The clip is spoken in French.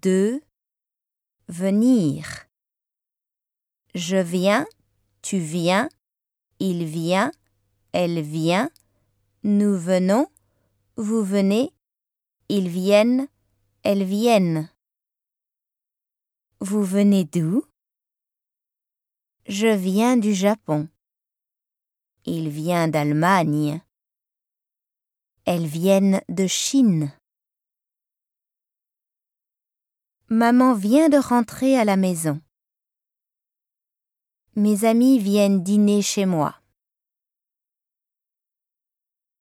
de, venir. Je viens, tu viens, il vient, elle vient, nous venons, vous venez, ils viennent, elles viennent. Vous venez d'où? Je viens du Japon. Il vient d'Allemagne. Elles viennent de Chine. Maman vient de rentrer à la maison. Mes amis viennent dîner chez moi.